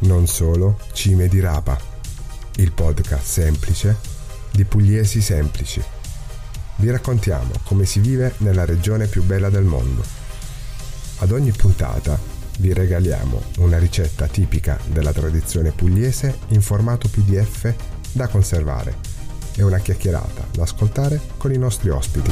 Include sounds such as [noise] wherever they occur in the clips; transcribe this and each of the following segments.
Non solo Cime di Rapa, il podcast semplice di Pugliesi Semplici. Vi raccontiamo come si vive nella regione più bella del mondo. Ad ogni puntata vi regaliamo una ricetta tipica della tradizione pugliese in formato PDF da conservare e una chiacchierata da ascoltare con i nostri ospiti.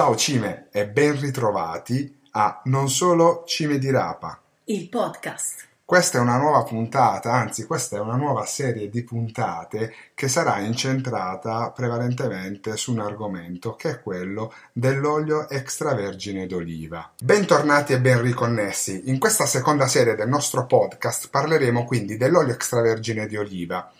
Ciao Cime e ben ritrovati a Non solo Cime di Rapa, il podcast. Questa è una nuova puntata, anzi questa è una nuova serie di puntate che sarà incentrata prevalentemente su un argomento che è quello dell'olio extravergine d'oliva. Bentornati e ben riconnessi. In questa seconda serie del nostro podcast parleremo quindi dell'olio extravergine di oliva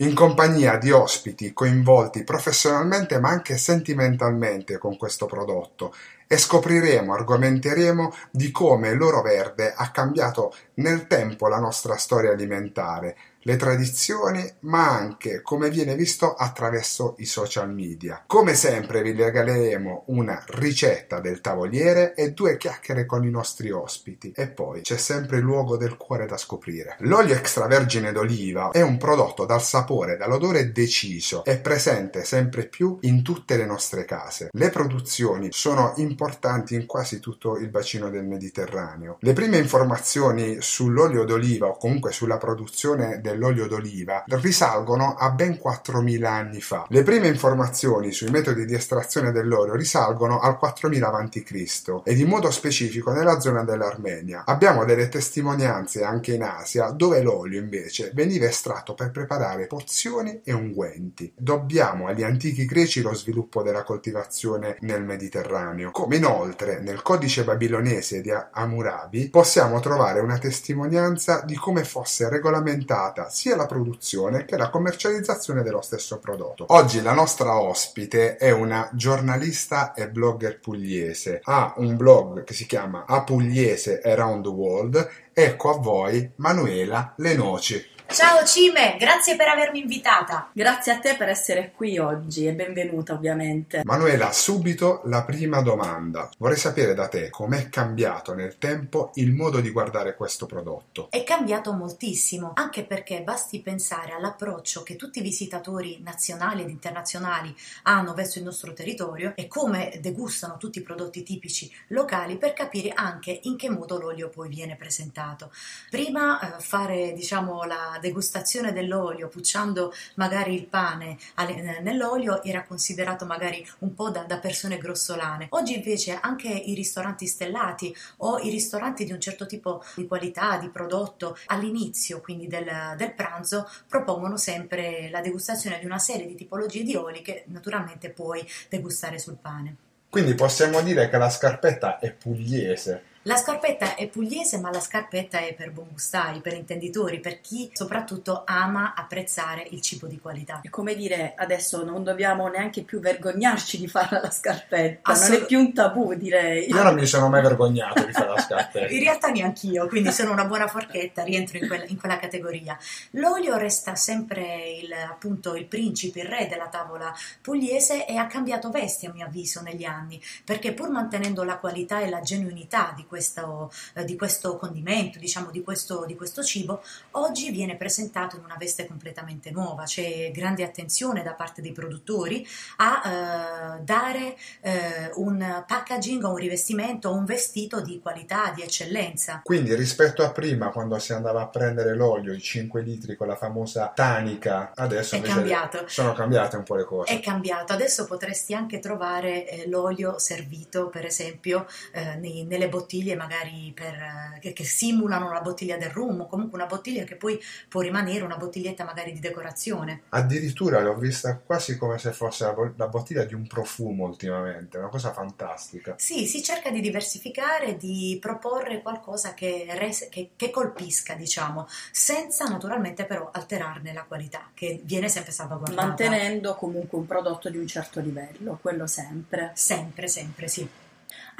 in compagnia di ospiti coinvolti professionalmente ma anche sentimentalmente con questo prodotto. E scopriremo, argomenteremo di come l'oro verde ha cambiato nel tempo la nostra storia alimentare, le tradizioni, ma anche come viene visto attraverso i social media. Come sempre vi regaleremo una ricetta del tavoliere e due chiacchiere con i nostri ospiti e poi c'è sempre il luogo del cuore da scoprire. L'olio extravergine d'oliva è un prodotto dal sapore, dall'odore deciso e presente sempre più in tutte le nostre case. Le produzioni sono importanti in quasi tutto il bacino del Mediterraneo. Le prime informazioni sull'olio d'oliva o comunque sulla produzione dell'olio d'oliva risalgono a ben 4.000 anni fa. Le prime informazioni sui metodi di estrazione dell'olio risalgono al 4000 a.C. ed in modo specifico nella zona dell'Armenia. Abbiamo delle testimonianze anche in Asia dove l'olio invece veniva estratto per preparare pozioni e unguenti. Dobbiamo agli antichi greci lo sviluppo della coltivazione nel Mediterraneo, come inoltre nel codice babilonese di Hammurabi possiamo trovare una testimonianza di come fosse regolamentata riguarda sia la produzione che la commercializzazione dello stesso prodotto. Oggi la nostra ospite è una giornalista e blogger pugliese. Ha un blog che si chiama A Pugliese Around the World. Ecco a voi Manuela Le Noci. Ciao Cime, grazie per avermi invitata. Grazie a te per essere qui oggi e benvenuta ovviamente. Manuela, subito la prima domanda. Vorrei sapere da te com'è cambiato nel tempo il modo di guardare questo prodotto. È cambiato moltissimo, anche perché basti pensare all'approccio che tutti i visitatori nazionali ed internazionali hanno verso il nostro territorio e come degustano tutti i prodotti tipici locali per capire anche in che modo l'olio poi viene presentato. Prima eh, fare diciamo la degustazione dell'olio, pucciando magari il pane nell'olio, era considerato magari un po' da, da persone grossolane. Oggi invece anche i ristoranti stellati o i ristoranti di un certo tipo di qualità, di prodotto, all'inizio quindi del, del pranzo propongono sempre la degustazione di una serie di tipologie di oli che naturalmente puoi degustare sul pane. Quindi possiamo dire che la scarpetta è pugliese. La scarpetta è pugliese, ma la scarpetta è per buongustai, per intenditori, per chi soprattutto ama apprezzare il cibo di qualità. È come dire, adesso non dobbiamo neanche più vergognarci di fare la scarpetta, Assolut- non è più un tabù, direi. Io non mi sono mai vergognato di fare la scarpetta. in realtà neanch'io, quindi sono una buona forchetta, rientro in quella, in quella categoria. L'olio resta sempre il, appunto il principe, il re della tavola pugliese e ha cambiato vesti a mio avviso negli anni, perché pur mantenendo la qualità e la genuinità di questo eh, di questo condimento, diciamo di questo, di questo cibo, oggi viene presentato in una veste completamente nuova. C'è grande attenzione da parte dei produttori a eh, dare eh, un packaging o un rivestimento o un vestito di qualità, di eccellenza. Quindi rispetto a prima, quando si andava a prendere l'olio, i 5 litri con la famosa tanica, adesso è cambiato. sono cambiate un po' le cose. È cambiato. Adesso potresti anche trovare eh, l'olio servito, per esempio, eh, nei, nelle bottiglie bottiglie magari per, che, che, simulano la bottiglia del rum o comunque una bottiglia che poi può rimanere una bottiglietta magari di decorazione. Addirittura l'ho vista quasi come se fosse la, la bottiglia di un profumo ultimamente, una cosa fantastica. Sì, si cerca di diversificare, di proporre qualcosa che, res, che, che colpisca, diciamo, senza naturalmente però alterarne la qualità, che viene sempre salvaguardata. Mantenendo comunque un prodotto di un certo livello, quello sempre. Sempre, sempre, sì.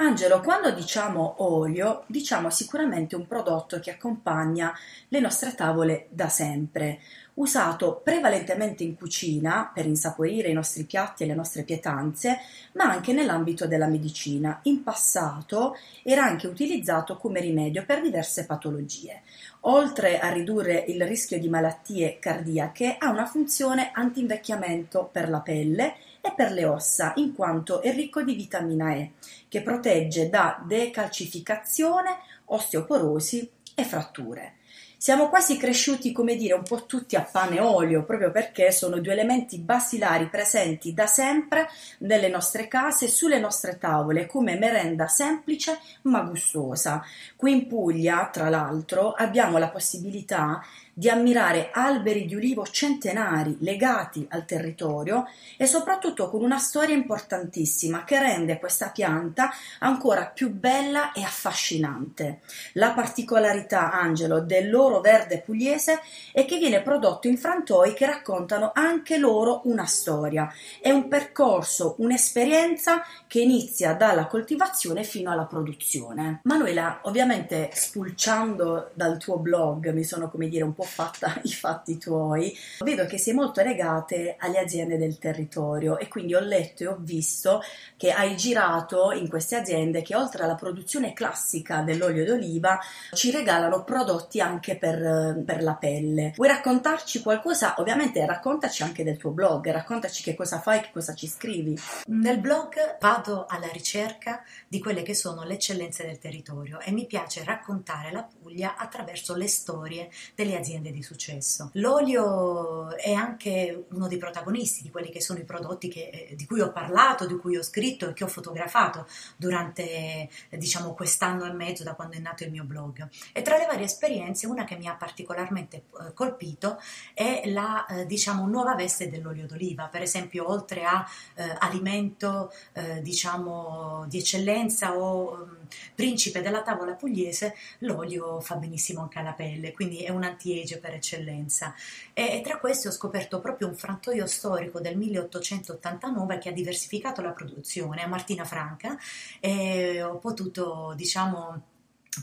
Angelo, quando diciamo olio, diciamo sicuramente un prodotto che accompagna le nostre tavole da sempre, usato prevalentemente in cucina per insaporire i nostri piatti e le nostre pietanze, ma anche nell'ambito della medicina. In passato era anche utilizzato come rimedio per diverse patologie. Oltre a ridurre il rischio di malattie cardiache, ha una funzione anti-invecchiamento per la pelle e per le ossa, in quanto è ricco di vitamina E, che protegge da decalcificazione, osteoporosi e fratture. Siamo quasi cresciuti, come dire, un po' tutti a pane e olio, proprio perché sono due elementi basilari presenti da sempre nelle nostre case, sulle nostre tavole, come merenda semplice ma gustosa. Qui in Puglia, tra l'altro, abbiamo la possibilità di ammirare alberi di ulivo centenari legati al territorio e soprattutto con una storia importantissima che rende questa pianta ancora più bella e affascinante. La particolarità, Angelo, del loro verde pugliese è che viene prodotto in frantoi che raccontano anche loro una storia. È un percorso, un'esperienza che inizia dalla coltivazione fino alla produzione. Manuela, ovviamente spulciando dal tuo blog mi sono come dire un po' fatta [laughs] i fatti tuoi, vedo che sei molto legate alle aziende del territorio e quindi ho letto e ho visto che hai girato in queste aziende che oltre alla produzione classica dell'olio d'oliva ci regalano prodotti anche per, per la pelle. Vuoi raccontarci qualcosa? Ovviamente raccontaci anche del tuo blog, raccontaci che cosa fai, che cosa ci scrivi. Nel blog vado alla ricerca di quelle che sono le eccellenze del territorio e mi piace raccontare la Puglia attraverso le storie delle aziende aziende di successo. L'olio è anche uno dei protagonisti di quelli che sono i prodotti che, eh, di cui ho parlato, di cui ho scritto e che ho fotografato durante diciamo quest'anno e mezzo da quando è nato il mio blog. E tra le varie esperienze una che mi ha particolarmente eh, colpito è la eh, diciamo nuova veste dell'olio d'oliva, per esempio oltre a eh, alimento eh, diciamo di eccellenza o um, principe della tavola pugliese, l'olio fa benissimo anche alla pelle, quindi è un anti-age legge per eccellenza. E, e, tra questi ho scoperto proprio un frantoio storico del 1889 che ha diversificato la produzione a Martina Franca e ho potuto diciamo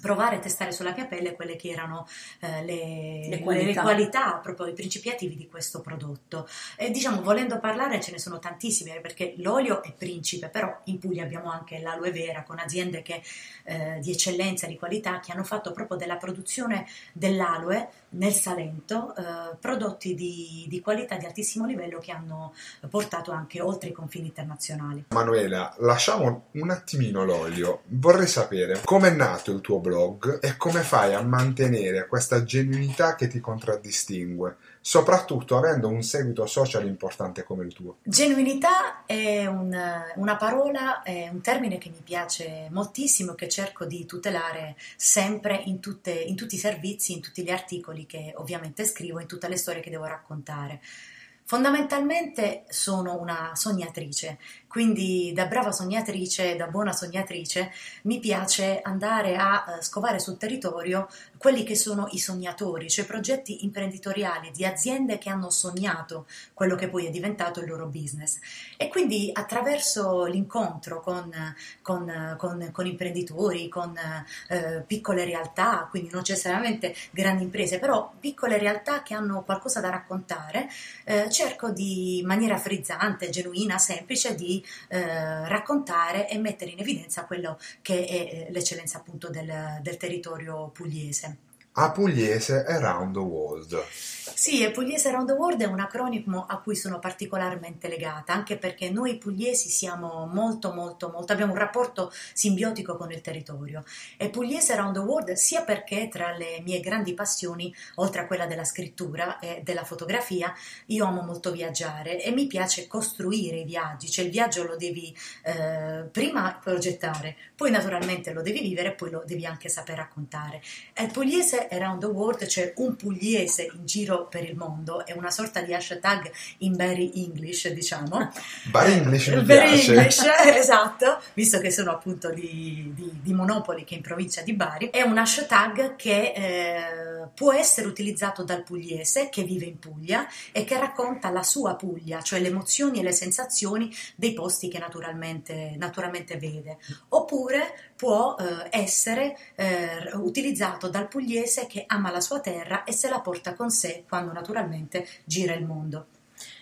provare a testare sulla mia pelle quelle che erano eh, le, le, qualità. le, qualità. proprio i principi attivi di questo prodotto. E diciamo, volendo parlare ce ne sono tantissime perché l'olio è principe, però in Puglia abbiamo anche l'aloe vera con aziende che, eh, di eccellenza, di qualità, che hanno fatto proprio della produzione dell'aloe nel Salento eh, prodotti di, di, qualità di altissimo livello che hanno portato anche oltre i confini internazionali. Manuela, lasciamo un attimino l'olio. Vorrei sapere come è nato il tuo blog e come fai a mantenere questa genuinità che ti contraddistingue soprattutto avendo un seguito social importante come il tuo. Genuinità è un, una parola, è un termine che mi piace moltissimo, che cerco di tutelare sempre in, tutte, in tutti i servizi, in tutti gli articoli che ovviamente scrivo, in tutte le storie che devo raccontare. Fondamentalmente sono una sognatrice, quindi da brava sognatrice, da buona sognatrice, mi piace andare a eh, scovare sul territorio quelli che sono i sognatori, cioè progetti imprenditoriali di aziende che hanno sognato quello che poi è diventato il loro business. E quindi attraverso l'incontro con, con, con, con imprenditori, con eh, piccole realtà, quindi non necessariamente grandi imprese, però piccole realtà che hanno qualcosa da raccontare, eh, cerco di maniera frizzante, genuina, semplice di eh, raccontare e mettere in evidenza quello che è eh, l'eccellenza appunto del, del territorio pugliese. A Pugliese Around the World. Sì, e Pugliese Around the World è un acronimo a cui sono particolarmente legata, anche perché noi pugliesi siamo molto, molto, molto, abbiamo un rapporto simbiotico con il territorio. E Pugliese Around the World sia perché tra le mie grandi passioni, oltre a quella della scrittura e della fotografia, io amo molto viaggiare e mi piace costruire i viaggi, cioè il viaggio lo devi eh, prima progettare, poi naturalmente lo devi vivere e poi lo devi anche saper raccontare. E Pugliese Around the World, cioè un pugliese in giro per il mondo, è una sorta di hashtag in very English, diciamo. Very English mi [laughs] very piace. English, [laughs] esatto, visto che sono appunto di, di, di, Monopoli, che è in provincia di Bari. È un hashtag che eh, può essere utilizzato dal pugliese che vive in Puglia e che racconta la sua Puglia, cioè le emozioni e le sensazioni dei posti che naturalmente, naturalmente vede. Oppure può eh, essere eh, utilizzato dal pugliese che ama la sua terra e se la porta con sé quando naturalmente gira il mondo.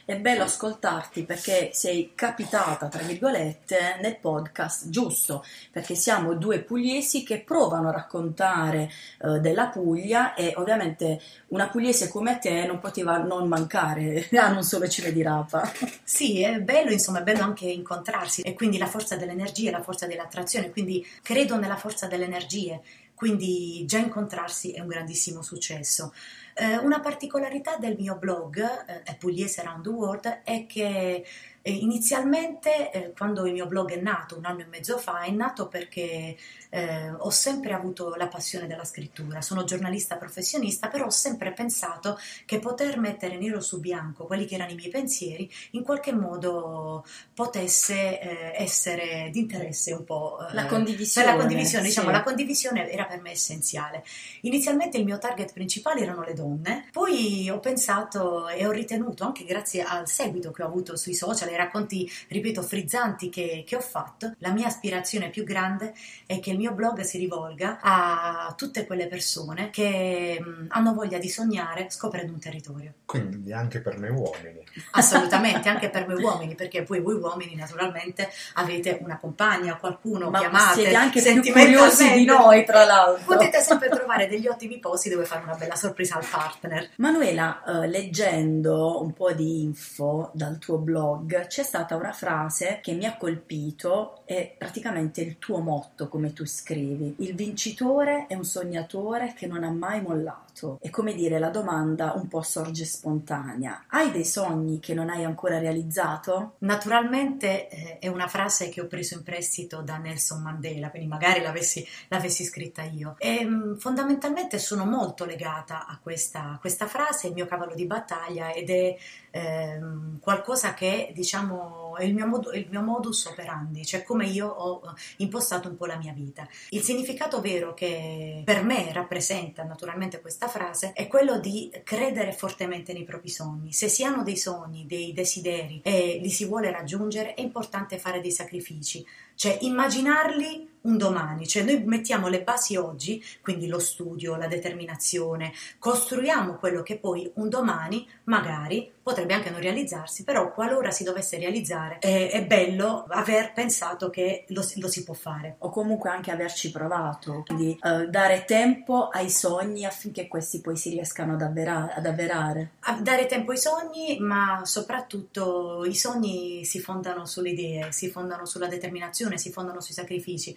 È bello ascoltarti perché sei capitata, tra virgolette, nel podcast giusto, perché siamo due pugliesi che provano a raccontare eh, della Puglia e ovviamente una pugliese come te non poteva non mancare a [laughs] non solo Cile di Rapa. Sì, è bello, insomma, è bello anche incontrarsi e quindi la forza dell'energia, la forza dell'attrazione, quindi credo nella forza delle energie, quindi già incontrarsi è un grandissimo successo. Eh, una particolarità del mio blog, eh, Pugliese Around the World, è che eh, inizialmente, eh, quando il mio blog è nato, un anno e mezzo fa, è nato perché eh, ho sempre avuto la passione della scrittura. Sono giornalista professionista, però ho sempre pensato che poter mettere nero su bianco quelli che erano i miei pensieri in qualche modo potesse eh, essere di interesse un po'. Eh, la condivisione. Per la condivisione, diciamo, sì. la condivisione era per me essenziale. Inizialmente il mio target principale erano le donne, poi ho pensato e ho ritenuto, anche grazie al seguito che ho avuto sui social, ai racconti, ripeto, frizzanti che, che ho fatto, la mia aspirazione più grande è che il mio blog si rivolga a tutte quelle persone che mh, hanno voglia di sognare scoprendo un territorio. Quindi anche per noi uomini. Assolutamente, anche per voi [laughs] uomini, perché poi voi uomini naturalmente avete una compagna, qualcuno Ma chiamate. Siete anche più curiosi di noi, tra l'altro. Potete sempre trovare degli ottimi posti dove fare una bella sorpresa al partner. Manuela, eh, leggendo un po' di info dal tuo blog, c'è stata una frase che mi ha colpito, è praticamente il tuo motto, come tu scrivi. Il vincitore è un sognatore che non ha mai mollato. È come dire, la domanda un po' sorge spontanea. Hai dei sogni che non hai ancora realizzato? Naturalmente eh, è una frase che ho preso in prestito da Nelson Mandela, quindi magari l'avessi, l'avessi scritta io. E, mm, fondamentalmente sono molto legata a questa, questa frase, il mio cavallo di battaglia ed è ehm, qualcosa che diciamo è il mio, mod- il mio modus operandi, cioè come io ho impostato un po' la mia vita. Il significato vero che per me rappresenta naturalmente questa frase è quello di credere fortemente nei propri sogni. Se si hanno dei sogni, dei desideri e li si vuole raggiungere, è importante fare dei sacrifici, cioè immaginarli un domani, cioè noi mettiamo le basi oggi, quindi lo studio, la determinazione, costruiamo quello che poi un domani magari potrebbe anche non realizzarsi, però qualora si dovesse realizzare è, è bello aver pensato che lo, lo, si può fare. O comunque anche averci provato, quindi uh, dare tempo ai sogni affinché questi poi si riescano ad, avvera- ad avverare. A dare tempo ai sogni, ma soprattutto i sogni si fondano sulle idee, si fondano sulla determinazione, si fondano sui sacrifici.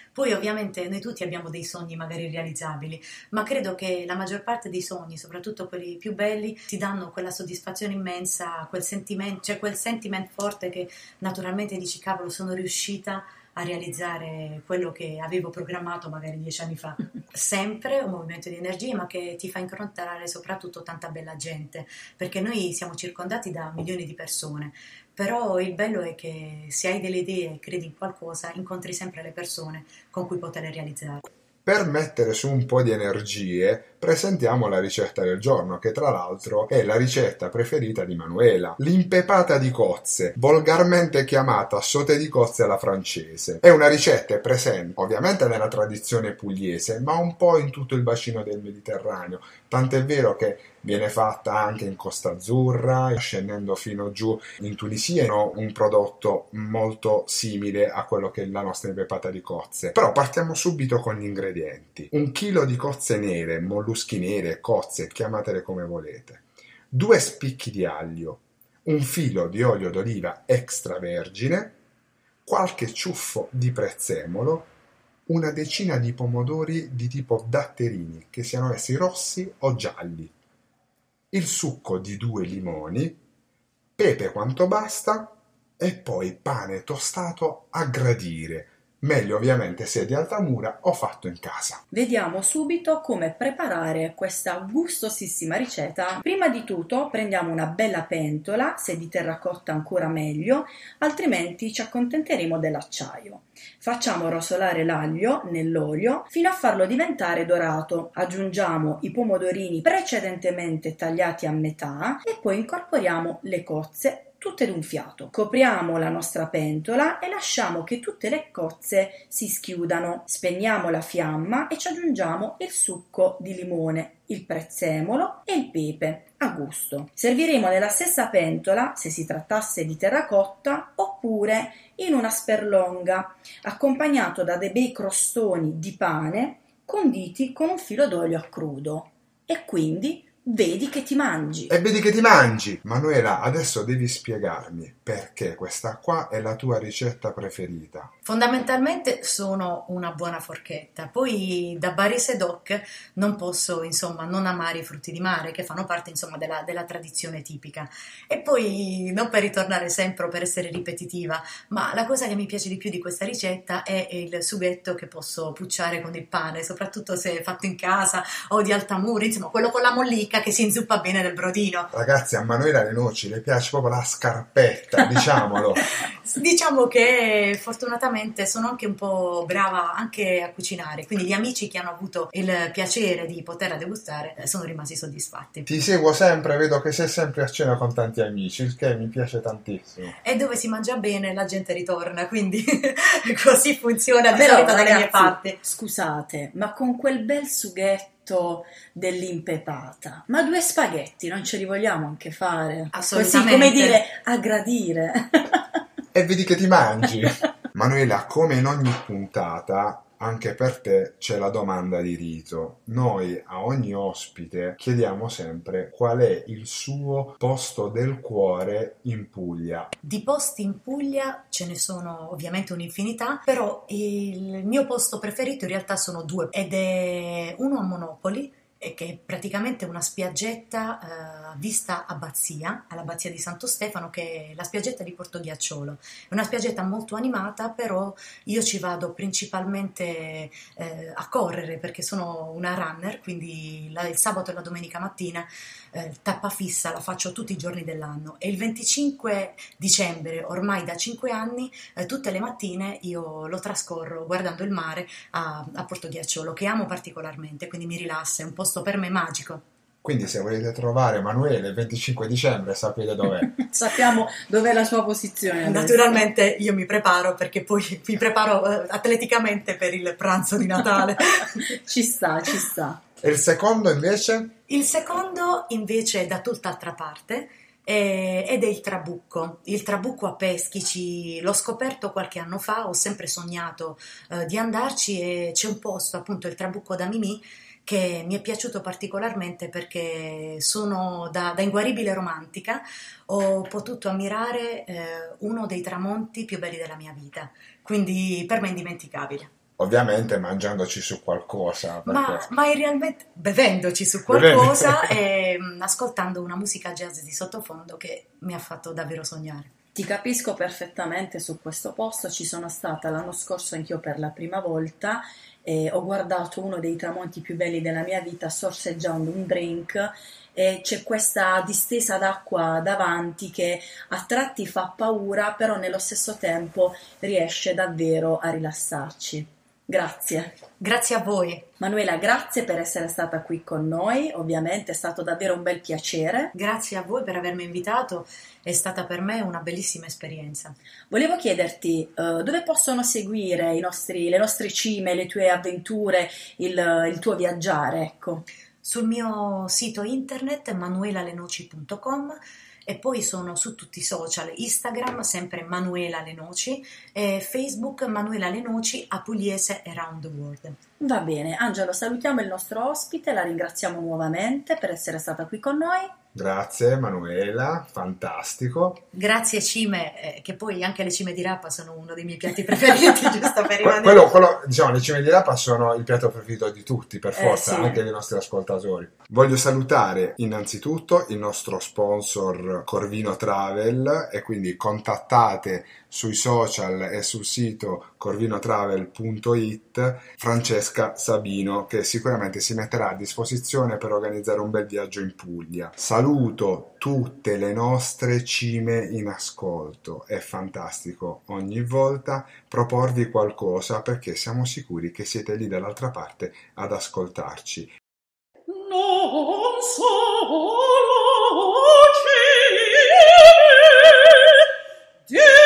Poi ovviamente noi tutti abbiamo dei sogni magari realizzabili, ma credo che la maggior parte dei sogni, soprattutto quelli più belli, ti danno quella soddisfazione immensa, quel sentimento, cioè quel sentiment forte che naturalmente dici cavolo sono riuscita a realizzare quello che avevo programmato magari dieci anni fa. [laughs] Sempre un movimento di energie, ma che ti fa incontrare soprattutto tanta bella gente, perché noi siamo circondati da milioni di persone, però il bello è che se hai delle idee e credi in qualcosa, incontri sempre le persone con cui poter realizzare. Per mettere su un po' di energie, presentiamo la ricetta del giorno, che tra l'altro è la ricetta preferita di Manuela. L'impepata di cozze, volgarmente chiamata sote di cozze alla francese. È una ricetta presente ovviamente nella tradizione pugliese, ma un po' in tutto il bacino del Mediterraneo, tant'è vero che viene fatta anche in Costa Azzurra, scendendo fino giù in Tunisia, un prodotto molto simile a quello che è la nostra impepata di cozze. Però partiamo subito con gli ingredienti. Un chilo di cozze nere, molluschi nere, cozze, chiamatele come volete. Due spicchi di aglio, un filo di olio d'oliva extravergine, qualche ciuffo di prezzemolo, una decina di pomodori di tipo datterini, che siano essi rossi o gialli, il succo di due limoni, pepe quanto basta e poi pane tostato a gradire, meglio ovviamente se di alta mura o fatto in casa. Vediamo subito come preparare questa gustosissima ricetta. Prima di tutto prendiamo una bella pentola, se di terracotta ancora meglio, altrimenti ci accontenteremo dell'acciaio. Facciamo rosolare l'aglio nell'olio fino a farlo diventare dorato. Aggiungiamo i pomodorini precedentemente tagliati a metà e poi incorporiamo le cozze tutte d'un fiato. Copriamo la nostra pentola e lasciamo che tutte le cozze si schiudano. Spegniamo la fiamma e ci aggiungiamo il succo di limone, il prezzemolo e il pepe a gusto. Serviremo nella stessa pentola, se si trattasse di terracotta, oppure in una sperlonga, accompagnato da dei bei crostoni di pane conditi con un filo d'olio a crudo. E quindi vedi che ti mangi. E vedi che ti mangi! Manuela, adesso devi spiegarmi perché questa qua è la tua ricetta preferita. Fondamentalmente sono una buona forchetta, poi da Baris e Doc non posso insomma non amare i frutti di mare che fanno parte insomma della, della tradizione tipica. E poi non per ritornare sempre o per essere ripetitiva, ma la cosa che mi piace di più di questa ricetta è il sughetto che posso pucciare con il pane, soprattutto se è fatto in casa o di Altamura, insomma quello con la mollica ricca che si inzuppa bene del brodino. Ragazzi, a Manuela Le Noci le piace proprio la scarpetta, diciamolo. [laughs] diciamo che fortunatamente sono anche un po' brava anche a cucinare, quindi gli amici che hanno avuto il piacere di poterla degustare eh, sono rimasti soddisfatti. Ti seguo sempre, vedo che sei sempre a cena con tanti amici, il che mi piace tantissimo. E dove si mangia bene la gente ritorna, quindi [laughs] così funziona di solito dalle mie parti. Scusate, ma con quel bel sughetto dell'impepata. Ma due spaghetti non ce li vogliamo anche fare? Così come dire, a gradire. e vedi che ti mangi. Manuela, come in ogni puntata, anche per te c'è la domanda di rito. Noi a ogni ospite chiediamo sempre qual è il suo posto del cuore in Puglia. Di posti in Puglia ce ne sono ovviamente un'infinità, però il mio posto preferito in realtà sono due ed è uno a Monopoli che è praticamente una spiaggetta eh, vista abbazia, all'abbazia di Santo Stefano, che è la spiaggetta di Porto Ghiacciolo. È una spiaggetta molto animata, però io ci vado principalmente eh, a correre perché sono una runner, quindi la, il sabato e la domenica mattina eh, tappa fissa la faccio tutti i giorni dell'anno e il 25 dicembre, ormai da 5 anni, eh, tutte le mattine io lo trascorro guardando il mare a, a Porto Ghiacciolo, che amo particolarmente, quindi mi rilassa, è un posto per me magico. Quindi se volete trovare Emanuele il 25 dicembre sapete dov'è. [laughs] Sappiamo dov'è la sua posizione. Naturalmente io mi preparo perché poi mi preparo uh, atleticamente per il pranzo di Natale. [laughs] ci sta, ci sta. E il secondo invece? Il secondo invece è da tutt'altra parte ed è il trabucco. Il trabucco a Peschici l'ho scoperto qualche anno fa, ho sempre sognato eh, di andarci e c'è un posto, appunto il trabucco da Mimì, che mi è piaciuto particolarmente perché sono da, da inguaribile romantica, ho potuto ammirare eh, uno dei tramonti più belli della mia vita, quindi per me è indimenticabile. Ovviamente mangiandoci su qualcosa. Ma, ma realmente bevendoci su qualcosa e mm, ascoltando una musica jazz di sottofondo che mi ha fatto davvero sognare. Ti capisco perfettamente su questo posto, ci sono stata l'anno scorso anch'io per la prima volta e ho guardato uno dei tramonti più belli della mia vita sorseggiando un drink e c'è questa distesa d'acqua davanti che a tratti fa paura, però nello stesso tempo riesce davvero a rilassarci. Grazie. Grazie a voi. Manuela, grazie per essere stata qui con noi, ovviamente è stato davvero un bel piacere. Grazie a voi per avermi invitato, è stata per me una bellissima esperienza. Volevo chiederti uh, dove possono seguire nostri, le nostre cime, le tue avventure, il, il tuo viaggiare, ecco. Sul mio sito internet manuelalenoci.com e poi sono su tutti i social, Instagram sempre Manuela Lenoci e Facebook Manuela Lenoci a Pugliese Around the World. Va bene, Angelo, salutiamo il nostro ospite, la ringraziamo nuovamente per essere stata qui con noi. Grazie Manuela, fantastico. Grazie Cime, eh, che poi anche le cime di rapa sono uno dei miei piatti preferiti, [laughs] giusto per rimanere. Quello, quello, diciamo, le cime di rapa sono il piatto preferito di tutti, per eh, forza, eh, sì. anche dei nostri ascoltatori. Voglio salutare innanzitutto il nostro sponsor Corvino Travel e quindi contattate sui social e sul sito corvinotravel.it Francesca Sabino che sicuramente si metterà a disposizione per organizzare un bel viaggio in Puglia saluto tutte le nostre cime in ascolto. È fantastico ogni volta proporvi qualcosa perché siamo sicuri che siete lì dall'altra parte ad ascoltarci. Non solo cime,